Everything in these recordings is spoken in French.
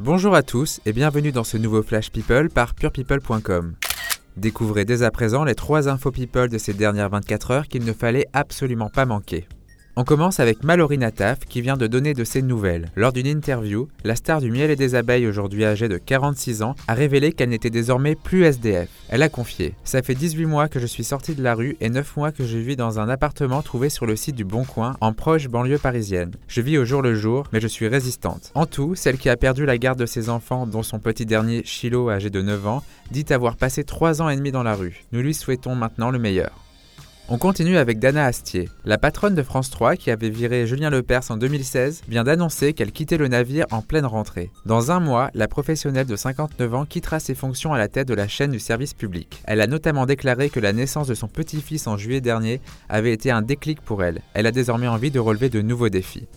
Bonjour à tous et bienvenue dans ce nouveau Flash People par purepeople.com. Découvrez dès à présent les trois infos people de ces dernières 24 heures qu'il ne fallait absolument pas manquer. On commence avec Mallory Nataf qui vient de donner de ses nouvelles. Lors d'une interview, la star du miel et des abeilles aujourd'hui âgée de 46 ans a révélé qu'elle n'était désormais plus SDF. Elle a confié Ça fait 18 mois que je suis sortie de la rue et 9 mois que je vis dans un appartement trouvé sur le site du Bon Coin en proche banlieue parisienne. Je vis au jour le jour, mais je suis résistante. En tout, celle qui a perdu la garde de ses enfants, dont son petit dernier Chilo âgé de 9 ans, dit avoir passé 3 ans et demi dans la rue. Nous lui souhaitons maintenant le meilleur. On continue avec Dana Astier. La patronne de France 3, qui avait viré Julien Lepers en 2016, vient d'annoncer qu'elle quittait le navire en pleine rentrée. Dans un mois, la professionnelle de 59 ans quittera ses fonctions à la tête de la chaîne du service public. Elle a notamment déclaré que la naissance de son petit-fils en juillet dernier avait été un déclic pour elle. Elle a désormais envie de relever de nouveaux défis.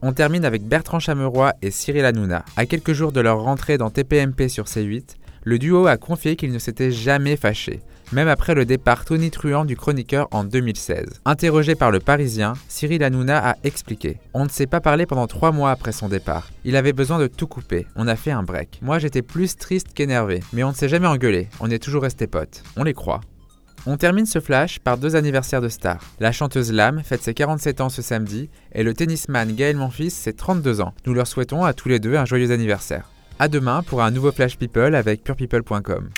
On termine avec Bertrand Chameroy et Cyril Hanouna. À quelques jours de leur rentrée dans TPMP sur C8, le duo a confié qu'il ne s'était jamais fâché, même après le départ tonitruant du chroniqueur en 2016. Interrogé par le Parisien, Cyril Hanouna a expliqué On ne s'est pas parlé pendant trois mois après son départ. Il avait besoin de tout couper. On a fait un break. Moi, j'étais plus triste qu'énervé, mais on ne s'est jamais engueulé. On est toujours resté potes. On les croit. On termine ce flash par deux anniversaires de stars. La chanteuse Lam fête ses 47 ans ce samedi et le tennisman Gaël Monfils ses 32 ans. Nous leur souhaitons à tous les deux un joyeux anniversaire. À demain pour un nouveau Flash People avec purepeople.com.